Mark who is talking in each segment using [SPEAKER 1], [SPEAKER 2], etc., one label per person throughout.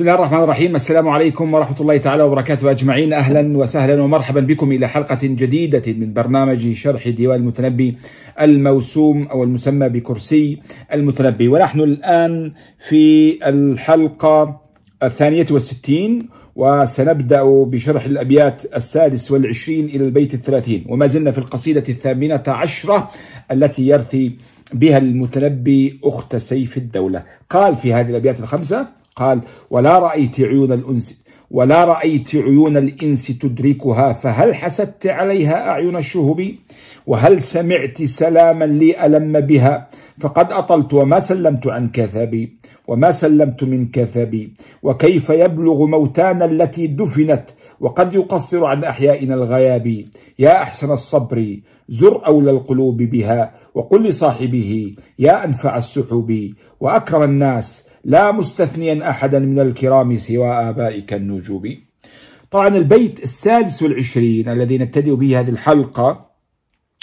[SPEAKER 1] بسم الله الرحمن الرحيم. السلام عليكم ورحمة الله تعالى وبركاته أجمعين. أهلا وسهلا ومرحبا بكم إلى حلقة جديدة من برنامج شرح ديوان المتنبي الموسوم أو المسمى بكرسي المتنبي. ونحن الآن في الحلقة الثانية والستين وسنبدأ بشرح الأبيات السادس والعشرين إلى البيت الثلاثين. وما زلنا في القصيدة الثامنة عشرة التي يرثي بها المتنبي أخت سيف الدولة. قال في هذه الأبيات الخمسة قال ولا رأيت عيون الأنس ولا رأيت عيون الإنس تدركها فهل حسدت عليها أعين الشهب؟ وهل سمعت سلاما لي ألم بها؟ فقد أطلت وما سلمت عن كثبي وما سلمت من كثبي وكيف يبلغ موتانا التي دفنت وقد يقصر عن أحيائنا الغياب؟ يا أحسن الصبر زر أولى القلوب بها وقل لصاحبه يا أنفع السحب وأكرم الناس لا مستثنيا أحدا من الكرام سوى آبائك النجوب طبعا البيت السادس والعشرين الذي نبتدئ به هذه الحلقة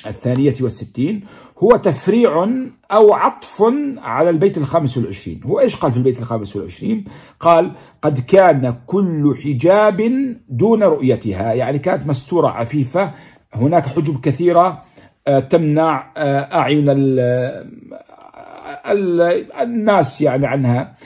[SPEAKER 1] الثانية والستين هو تفريع أو عطف على البيت الخامس والعشرين. هو إيش قال في البيت الخامس والعشرين؟ قال قد كان كل حجاب دون رؤيتها. يعني كانت مستورة عفيفة. هناك حجب كثيرة آه، تمنع آه، أعين الناس يعني عنها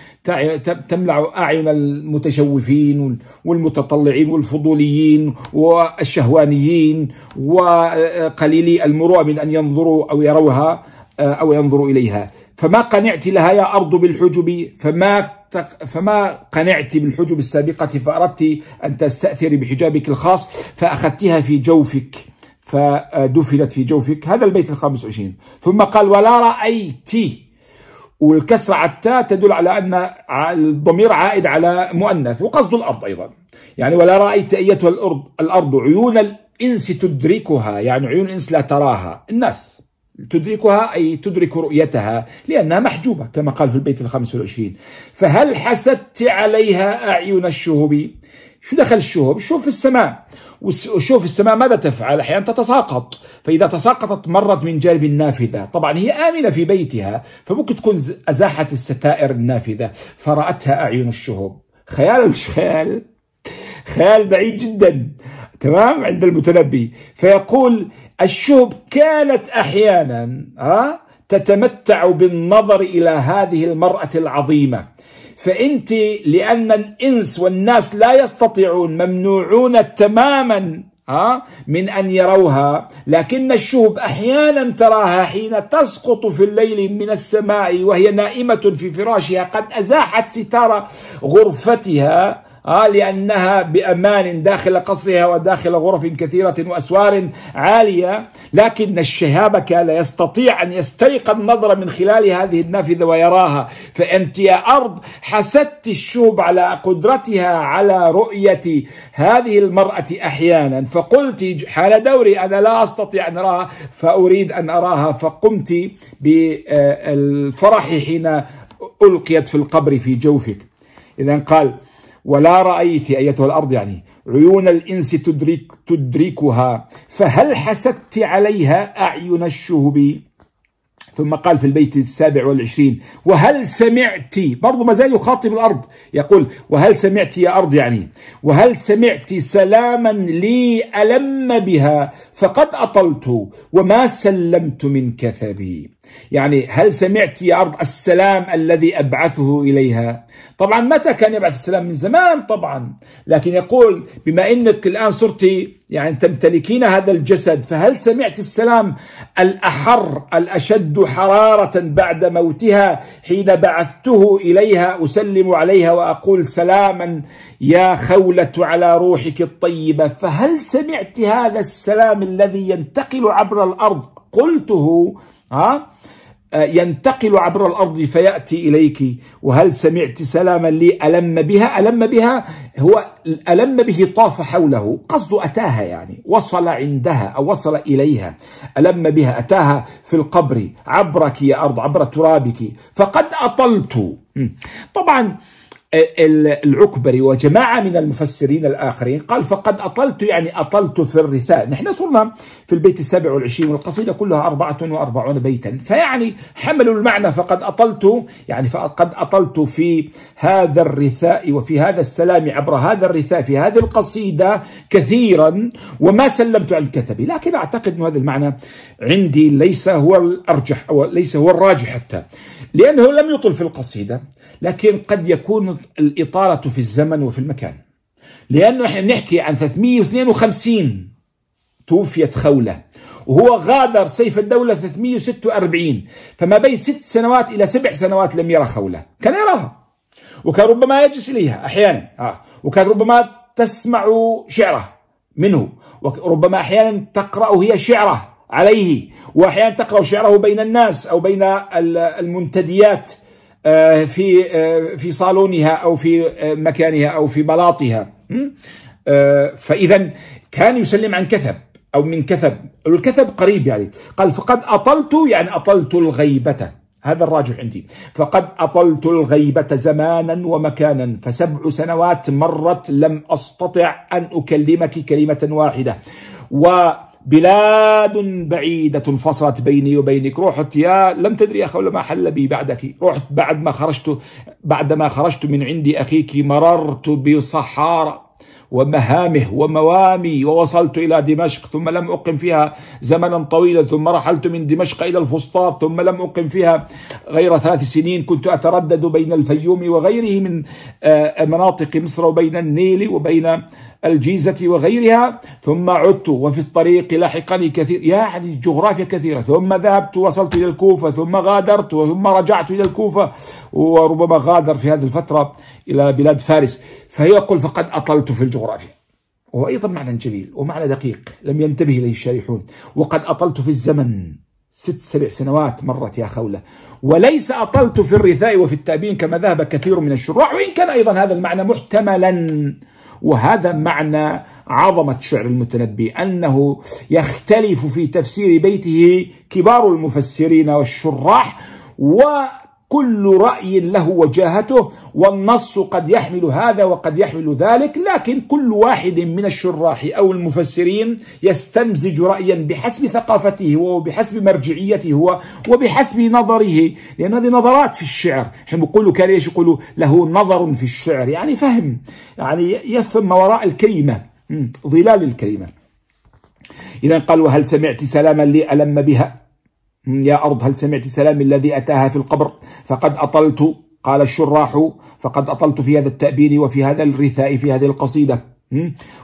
[SPEAKER 1] تملع أعين المتشوفين والمتطلعين والفضوليين والشهوانيين وقليلي المروءة من أن ينظروا أو يروها أو ينظروا إليها. فما قنعت لها يا أرض بالحجب فما فما قنعت بالحجب السابقة فأردت أن تستأثري بحجابك الخاص فأخذتها في جوفك. فدفنت في جوفك. هذا البيت الخامس وعشرين. ثم قال ولا رأيت والكسرة على التاء تدل على أن الضمير عائد على مؤنث وقصد الأرض أيضا. يعني ولا رأيت أيتها الأرض, الأرض عيون الإنس تدركها يعني عيون الإنس لا تراها. الناس تدركها أي تدرك رؤيتها لأنها محجوبة كما قال في البيت الخامس والعشرين. فهل حسدت عليها أعين الشهب شو دخل الشهب؟ الشهب في السماء. وشوف السماء ماذا تفعل؟ أحيانا تتساقط. فإذا تساقطت مرت من جانب النافذة. طبعا هي آمنة في بيتها فممكن تكون أزاحت الستائر النافذة. فرأتها أعين الشهب. خيال مش خيال؟ خيال بعيد جدا. تمام؟ عند المتنبي. فيقول الشهب كانت أحيانا ها تتمتع بالنظر إلى هذه المرأة العظيمة. فإنت لأن الإنس والناس لا يستطيعون ممنوعون تماما من أن يروها. لكن الشهب أحيانا تراها حين تسقط في الليل من السماء وهي نائمة في فراشها قد أزاحت ستار غرفتها. آه لأنها بأمان داخل قصرها وداخل غرف كثيرة وأسوار عالية لكن الشهاب لا يستطيع أن يستيقظ النظر من خلال هذه النافذة ويراها. فأنت يا أرض حسدت الشوب على قدرتها على رؤية هذه المرأة أحيانا. فقلت حال دوري أنا لا أستطيع أن أراها فأريد أن أراها. فقمت بالفرح حين ألقيت في القبر في جوفك. إذا قال ولا رأيت أيتها الأرض يعني عيون الإنس تدرك تدركها فهل حسدت عليها أعين الشهب؟ ثم قال في البيت السابع والعشرين وهل سمعت؟ برضو ما زال يخاطب الأرض يقول وهل سمعت يا أرض يعني؟ وهل سمعت سلاما لي ألم بها فقد أطلت وما سلمت من كثبي. يعني هل سمعت يا أرض السلام الذي أبعثه إليها؟ طبعا متى كان يبعث السلام؟ من زمان طبعا لكن يقول بما أنك الآن صرت يعني تمتلكين هذا الجسد فهل سمعت السلام الأحر الأشد حرارة بعد موتها حين بعثته إليها أسلم عليها وأقول سلاما يا خولة على روحك الطيبة؟ فهل سمعت هذا السلام الذي ينتقل عبر الأرض؟ قلته ها؟ ينتقل عبر الأرض فيأتي إليك. وهل سمعت سلاما لي؟ ألم بها؟ ألم بها؟ هو ألم به طاف حوله. قصد أتاها يعني. وصل عندها أو وصل إليها. ألم بها؟ أتاها في القبر. عبرك يا أرض عبر ترابك. فقد أطلت. طبعا العكبري وجماعة من المفسرين الآخرين قال فقد أطلت يعني أطلت في الرثاء. نحن صرنا في البيت السابع والعشرين والقصيدة كلها أربعة وأربعون بيتا. فيعني حملوا المعنى فقد أطلت يعني فقد أطلت في هذا الرثاء وفي هذا السلام عبر هذا الرثاء في هذه القصيدة كثيرا وما سلمت عن كثبي. لكن أعتقد أن هذا المعنى عندي ليس هو الأرجح أو ليس هو الراجح حتى لأنه لم يطل في القصيدة لكن قد يكون الإطالة في الزمن وفي المكان. لأنه إحنا نحكي عن 352 توفيت خولة. وهو غادر سيف الدولة 346 فما بين ست سنوات إلى سبع سنوات لم يرى خولة. كان يراها. وكان ربما يجلس إليها أحيانا. آه. وكان ربما تسمع شعره منه. وربما أحيانا تقرأ هي شعره عليه. وأحيانا تقرأ شعره بين الناس أو بين المنتديات. في آه، في صالونها أو في آه، مكانها أو في بلاطها. فإذا كان يسلم عن كثب أو من كثب. الكثب قريب يعني. قال فقد أطلت يعني أطلت الغيبة. هذا الراجع عندي. فقد أطلت الغيبة زمانا ومكانا فسبع سنوات مرت لم أستطع أن أكلمك كلمة واحدة. و بلاد بعيدة فصلت بيني وبينك. رحت يا لم تدري يا خول ما حل بي بعدك. رحت بعد ما خرجت بعدما خرجت من عندي أخيك مررت بصحارى. ومهامه وموامي ووصلت إلى دمشق ثم لم أقم فيها زمنا طويلا ثم رحلت من دمشق إلى الفسطاط ثم لم أقم فيها غير ثلاث سنين كنت أتردد بين الفيوم وغيره من آه، مناطق مصر وبين النيل وبين الجيزة وغيرها ثم عدت وفي الطريق لاحقني كثير يعني جغرافيا كثيرة ثم ذهبت وصلت إلى الكوفة ثم غادرت ثم رجعت إلى الكوفة وربما غادر في هذه الفترة إلى بلاد فارس. فيقول فقد أطلت في الجغرافيا. وهو أيضا معنى جميل ومعنى دقيق لم ينتبه إليه الشارحون. وقد أطلت في الزمن ست سبع سنوات مرت يا خولة. وليس أطلت في الرثاء وفي التأبين كما ذهب كثير من الشراح وإن كان أيضا هذا المعنى محتملا. وهذا معنى عظمة شعر المتنبي أنه يختلف في تفسير بيته كبار المفسرين والشراح وكل رأي له وجاهته والنص قد يحمل هذا وقد يحمل ذلك لكن كل واحد من الشراح أو المفسرين يستمزج رأيا بحسب ثقافته وبحسب مرجعيته وبحسب نظره. لأن هذه نظرات في الشعر. إحنا بنقولوا كان إيش يقولوا له نظر في الشعر؟ يعني فهم يعني يفهم ما وراء الكلمة ظلال الكلمة. إذا قال وهل سمعت سلاما لي ألم بها؟ يا أرض هل سمعت سلام الذي أتاها في القبر؟ فقد أطلت قال الشراح فقد أطلت في هذا التأبين وفي هذا الرثاء في هذه القصيدة.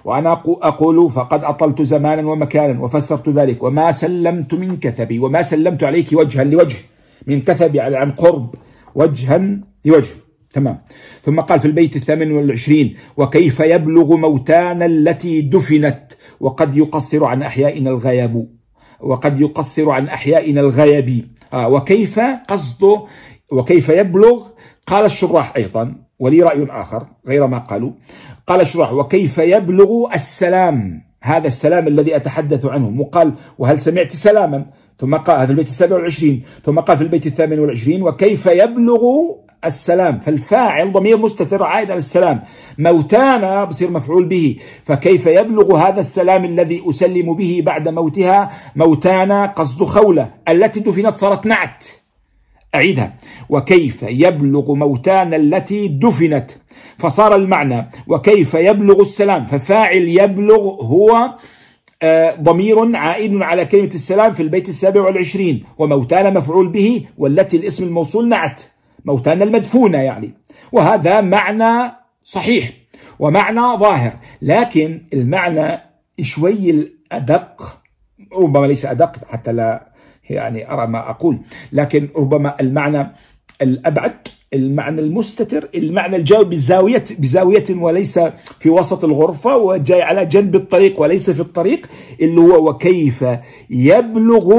[SPEAKER 1] وأنا أقول فقد أطلت زمانا ومكانا وفسرت ذلك. وما سلمت من كثبي وما سلمت عليك وجها لوجه من كثبي عن قرب وجها لوجه. تمام. ثم قال في البيت الثامن والعشرين وكيف يبلغ موتانا التي دفنت؟ وقد يقصر عن أحيائنا الغيب وقد يقصر عن أحيائنا الغيب آه وكيف قصده وكيف يبلغ؟ قال الشراح أيضا ولي رأي آخر غير ما قالوا. قال الشراح وكيف يبلغ السلام؟ هذا السلام الذي أتحدث عنه. وقال وهل سمعت سلاما؟ ثم قال هذا البيت السابع والعشرين. ثم قال في البيت الثامن والعشرين. وكيف يبلغ السلام فالفاعل ضمير مستتر عائد على السلام. موتانا بصير مفعول به. فكيف يبلغ هذا السلام الذي أسلم به بعد موتها؟ موتانا قصد خولة التي دفنت صارت نعت. أعيدها. وكيف يبلغ موتانا التي دفنت؟ فصار المعنى. وكيف يبلغ السلام؟ ففاعل يبلغ هو آه، ضمير عائد على كلمة السلام في البيت السابع والعشرين. وموتانا مفعول به والتي الاسم الموصول نعت. موتانا المدفونة يعني. وهذا معنى صحيح ومعنى ظاهر لكن المعنى شوي الأدق ربما ليس أدق حتى لا يعني أرى ما أقول لكن ربما المعنى الأبعد المعنى المستتر المعنى الجاوب بزاوية بزاوية وليس في وسط الغرفة وجاي على جنب الطريق وليس في الطريق اللي هو وكيف يبلغ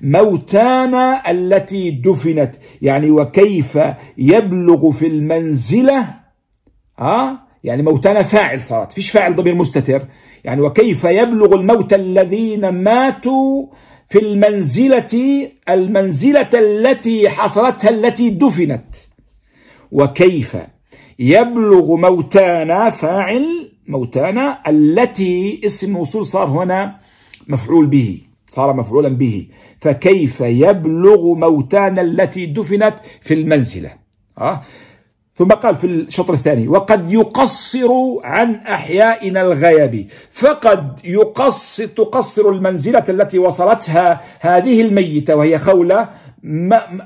[SPEAKER 1] موتانا التي دفنت. يعني وكيف يبلغ في المنزلة؟ ها؟ يعني موتانا فاعل صارت. فيش فاعل ضمير مستتر. يعني وكيف يبلغ الموتى الذين ماتوا في المنزلة المنزلة التي حصلتها التي دفنت؟ وكيف يبلغ موتانا فاعل موتانا التي اسم موصول صار هنا مفعول به. صار مفعولا به. فكيف يبلغ موتانا التي دفنت في المنزلة؟ أه؟ ثم قال في الشطر الثاني وقد يقصر عن أحيائنا الغيب. فقد يقصر تقصر المنزلة التي وصلتها هذه الميتة وهي خولة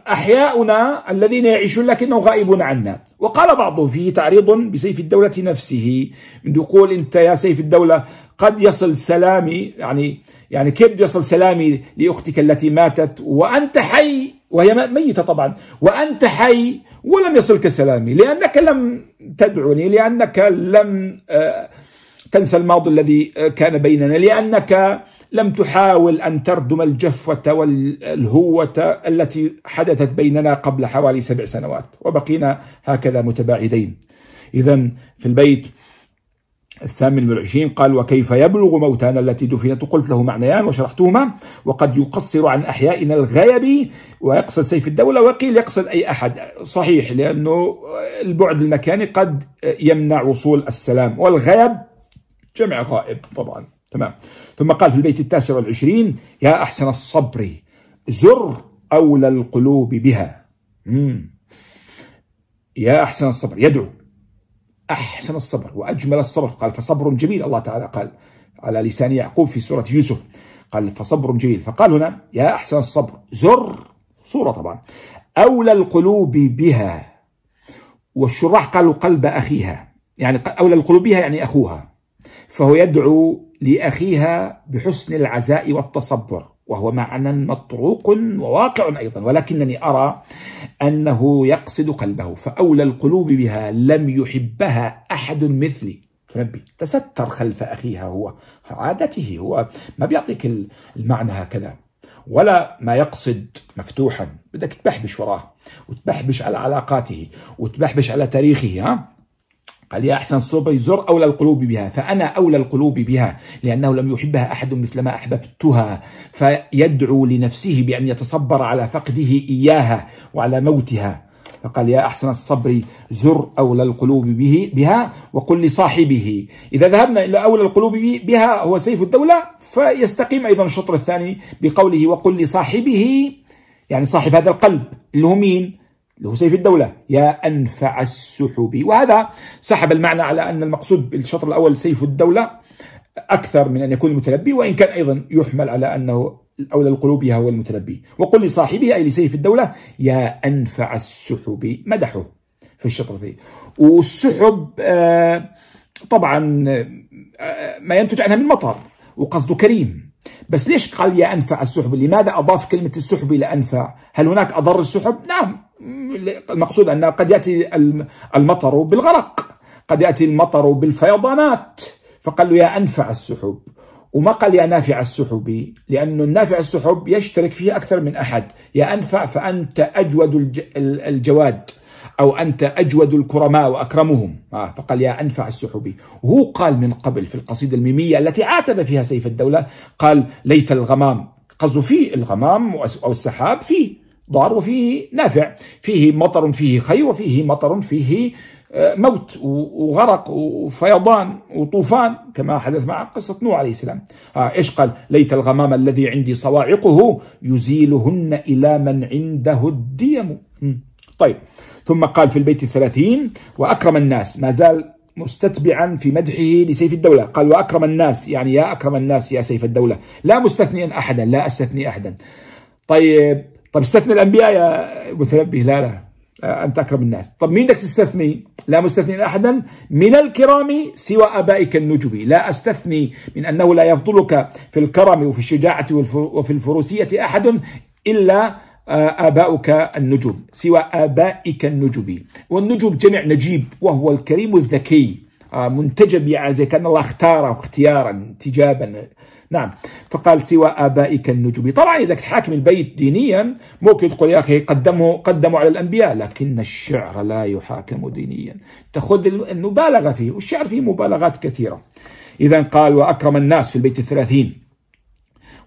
[SPEAKER 1] أحياؤنا الذين يعيشون لكنهم غائبون عنا. وقال بعضهم فيه تعريض بسيف الدولة نفسه من يقول أنت يا سيف الدولة قد يصل سلامي يعني يعني كيف يصل سلامي لأختك التي ماتت؟ وأنت حي وهي ميتة طبعا. وأنت حي ولم يصلك سلامي لأنك لم تدعني لأنك لم آه، تنسى الماضي الذي آه، كان بيننا لأنك لم تحاول أن تردم الجفة والهوة التي حدثت بيننا قبل حوالي سبع سنوات وبقينا هكذا متباعدين. إذا في البيت الثامن والعشرين قال وكيف يبلغ موتانا التي دفنت؟ قلت له معنيان وشرحتهما. وقد يقصر عن أحيائنا الغيب ويقصد سيف الدولة. وقيل يقصد أي أحد. صحيح لأنه البعد المكاني قد يمنع وصول السلام. والغيب جمع غائب طبعا. تمام. ثم قال في البيت التاسع والعشرين يا أحسن الصبر زر أولى القلوب بها. مم. يا أحسن الصبر يدعو. أحسن الصبر وأجمل الصبر. قال فصبر جميل. الله تعالى قال على لسان يعقوب في سورة يوسف. قال فصبر جميل. فقال هنا يا أحسن الصبر زر صورة طبعا. أولى القلوب بها والشراح قالوا قلب أخيها. يعني أولى القلوب بها يعني أخوها. فهو يدعو لأخيها بحسن العزاء والتصبر. وهو معنى مطروق وواقع أيضا ولكنني أرى أنه يقصد قلبه فأولى القلوب بها لم يحبها أحد مثلي. ربي تستر خلف أخيها هو عادته هو ما بيعطيك المعنى هكذا. ولا ما يقصد مفتوحا بدك تبحبش وراه وتبحبش على علاقاته وتبحبش على تاريخه ها؟ قال يا أحسن الصبر زر أولى القلوب بها. فأنا أولى القلوب بها لأنه لم يحبها أحد مثل ما أحببتها. فيدعو لنفسه بأن يتصبر على فقده إياها وعلى موتها. فقال يا أحسن الصبر زر أولى القلوب به بها وقل لصاحبه. إذا ذهبنا إلى أولى القلوب بها هو سيف الدولة فيستقيم أيضا الشطر الثاني بقوله وقل لصاحبه يعني صاحب هذا القلب اللي هو مين؟ اللي هو سيف الدولة. يا أنفع السحب. وهذا سحب المعنى على أن المقصود بالشطر الأول سيف الدولة أكثر من أن يكون المتنبي وإن كان أيضا يحمل على أنه أولى القلوب هو المتنبي. وقل لصاحبه أي لسيف الدولة يا أنفع السحب. مدحه في الشطر الثاني والسحب آه، طبعا آه، ما ينتج عنها من مطر وقصده كريم. بس ليش قال يا أنفع السحب؟ لماذا أضاف كلمة السحب إلى أنفع؟ هل هناك أضر السحب؟ نعم. المقصود أن قد يأتي المطر بالغرق قد يأتي المطر بالفيضانات فقال له يا أنفع السحب. وما قال يا نافع السحب؟ لأنه النافع السحب يشترك فيه أكثر من أحد. يا أنفع فأنت أجود الجواد. أو أنت أجود الكرماء وأكرمهم. آه فقال يا أنفع السحب. وهو قال من قبل في القصيدة الميمية التي عاتب فيها سيف الدولة قال ليت الغمام قصده فيه الغمام أو السحاب فيه ضار وفيه نافع. فيه مطر فيه خير وفيه مطر فيه آه، موت وغرق وفيضان وطوفان كما حدث مع قصة نوح عليه السلام. آه إيش قال؟ ليت الغمام الذي عندي صواعقه يزيلهن إلى من عنده الديم. طيب. ثم قال في البيت الثلاثين وأكرم الناس ما زال مستتبعا في مدحه لسيف الدولة. قال وأكرم الناس يعني يا أكرم الناس يا سيف الدولة. لا مستثنيا أحدا لا أستثني أحدا. طيب. طب استثني الأنبياء يا متنبه لا لا أنت أكرم الناس. طب مين بدك تستثني؟ لا مستثني أحدا من الكرام سوى آبائك النجب لا أستثني من أنه لا يفضلك في الكرم وفي الشجاعة وفي الفروسية أحد إلا آباؤك النجوم سوى آبائك النجوم. والنجوم جمع نجيب وهو الكريم الذكي. آه، منتجب يعني زي كان الله اختاره اختيارا انتجابا. نعم. فقال سوى آبائك النجوم. طبعا إذا حاكم البيت دينيا ممكن تقول يا أخي قدموا قدموا على الأنبياء لكن الشعر لا يحاكم دينيا. تأخذ المبالغة فيه والشعر فيه مبالغات كثيرة. إذا قال وأكرم الناس في البيت الثلاثين.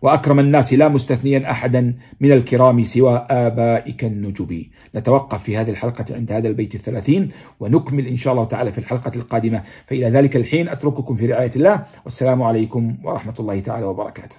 [SPEAKER 1] وأكرم الناس لا مستثنيا أحدا من الكرام سوى آبائك النجب نتوقف في هذه الحلقة عند هذا البيت الثلاثين ونكمل إن شاء الله تعالى في الحلقة القادمة. فإلى ذلك الحين أترككم في رعاية الله. والسلام عليكم ورحمة الله تعالى وبركاته.